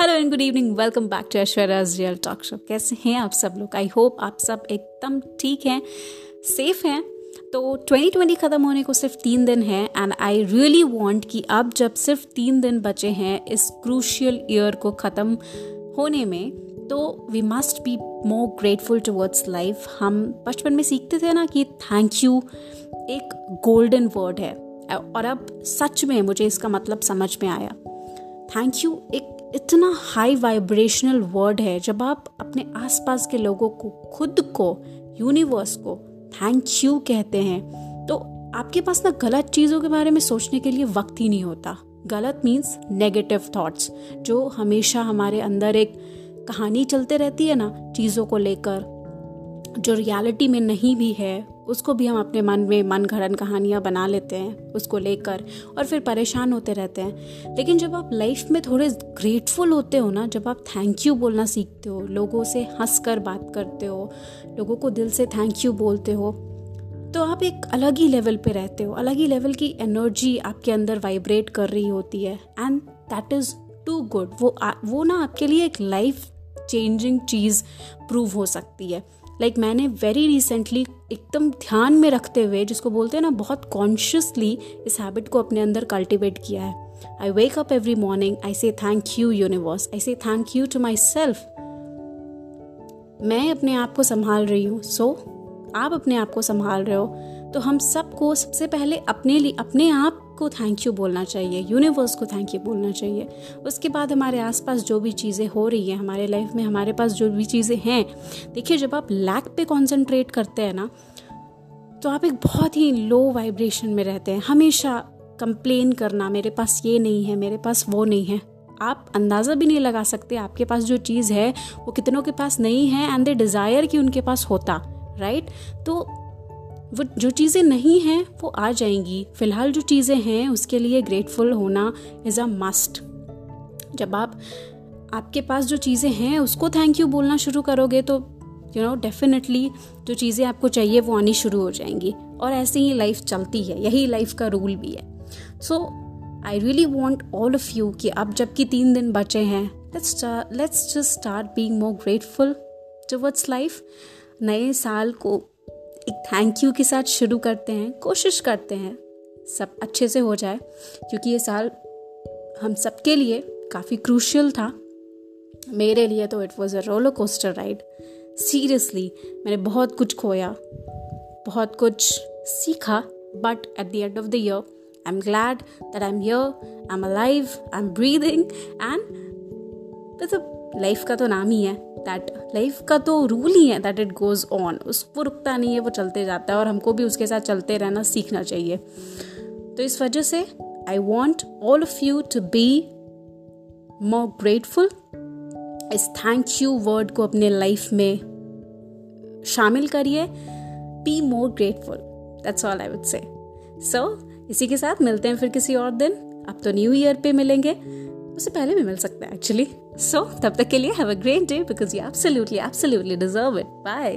Hello and good evening welcome back to Aishwarya's real talk show कैसे हैं आप सब लोग? आई होप आप सब एकदम ठीक हैं सेफ़ हैं। तो 2020 ख़त्म होने को सिर्फ़ तीन दिन है एंड आई रियली वांट कि अब जब सिर्फ़ तीन दिन बचे हैं इस क्रूशियल ईयर को ख़त्म होने में तो we must be more grateful towards life हम बचपन में सीखते थे ना कि थैंक यू एक गोल्डन वर्ड है। और अब सच में मुझे इसका मतलब समझ में आया। थैंक यू एक इतना हाई वाइब्रेशनल वर्ड है, जब आप अपने आसपास के लोगों को, खुद को यूनिवर्स को थैंक यू कहते हैं तो आपके पास ना गलत चीज़ों के बारे में सोचने के लिए वक्त ही नहीं होता। गलत मीन्स नेगेटिव थॉट्स जो हमेशा हमारे अंदर एक कहानी चलते रहती है ना, चीज़ों को लेकर जो रियलिटी में नहीं भी है उसको भी हम अपने मन में मन घड़न कहानियाँ बना लेते हैं उसको लेकर और फिर परेशान होते रहते हैं। लेकिन जब आप लाइफ में थोड़े ग्रेटफुल होते हो ना जब आप थैंक यू बोलना सीखते हो लोगों से हंस कर बात करते हो लोगों को दिल से थैंक यू बोलते हो तो आप एक अलग ही लेवल पे रहते हो अलग ही लेवल की एनर्जी आपके अंदर वाइब्रेट कर रही होती है। And that is too good वो आ, वो ना आपके लिए एक लाइफ चेंजिंग चीज़ प्रूव हो सकती है। लाइक like मैंने वेरी रिसेंटली एकदम ध्यान में रखते हुए जिसको बोलते हैं ना बहुत कॉन्शियसली इस हैबिट को अपने अंदर कल्टिवेट किया है। I wake up every morning I say thank you universe I say thank you to myself मैं अपने आप को संभाल रही हूँ। सो so, आप अपने आप को संभाल रहे हो। तो हम सबको सबसे पहले अपने लिए अपने आप को थैंक यू बोलना चाहिए यूनिवर्स को थैंक यू बोलना चाहिए। उसके बाद हमारे आसपास जो भी चीज़ें हो रही हैं, हमारे लाइफ में हमारे पास जो भी चीज़ें हैं, देखिए जब आप लैक पे कॉन्सेंट्रेट करते हैं ना तो आप एक बहुत ही लो वाइब्रेशन में रहते हैं। हमेशा कंप्लेन करना, मेरे पास ये नहीं है, मेरे पास वो नहीं है। आप अंदाज़ा भी नहीं लगा सकते आपके पास जो चीज़ है, वो कितनों के पास नहीं है एंड दे डिज़ायर कि उनके पास होता राइट right? तो वो जो चीज़ें नहीं हैं, वो आ जाएँगी। फ़िलहाल जो चीज़ें हैं, उसके लिए ग्रेटफुल होना इज़ अ मस्ट जब आप, आपके पास जो चीज़ें हैं, उसको थैंक यू बोलना शुरू करोगे तो यू नो डेफिनेटली जो चीज़ें आपको चाहिए, वो आनी शुरू हो जाएँगी। और ऐसे ही लाइफ चलती है। यही लाइफ का रूल भी है। So I really want all of you कि अब जबकि तीन दिन बचे हैं let's let's just start being more grateful towards life नए साल को एक थैंक यू के साथ शुरू करते हैं, कोशिश करते हैं, सब अच्छे से हो जाए, क्योंकि ये साल हम सबके लिए काफ़ी क्रूशियल था। मेरे लिए तो it was a roller coaster ride seriously मैंने बहुत कुछ खोया, बहुत कुछ सीखा but at the end of the year I am glad that I am yeah I am a alive I am breathing and life का तो नाम ही है दैट लाइफ का तो रूल ही है दैट इट गोज ऑन उस वो रुकता नहीं है, वो चलते जाता है और हमको भी उसके साथ चलते रहना सीखना चाहिए। तो इस वजह से I want all of you to be more grateful इस थैंक यू वर्ड को अपने लाइफ में शामिल करिए। Be more grateful that's all I would say so इसी के साथ मिलते हैं फिर किसी और दिन। अब तो न्यू ईयर पे मिलेंगे। उससे पहले भी मिल सकता है एक्चुअली सो so, तब तक के लिए have a great day because you absolutely absolutely deserve it bye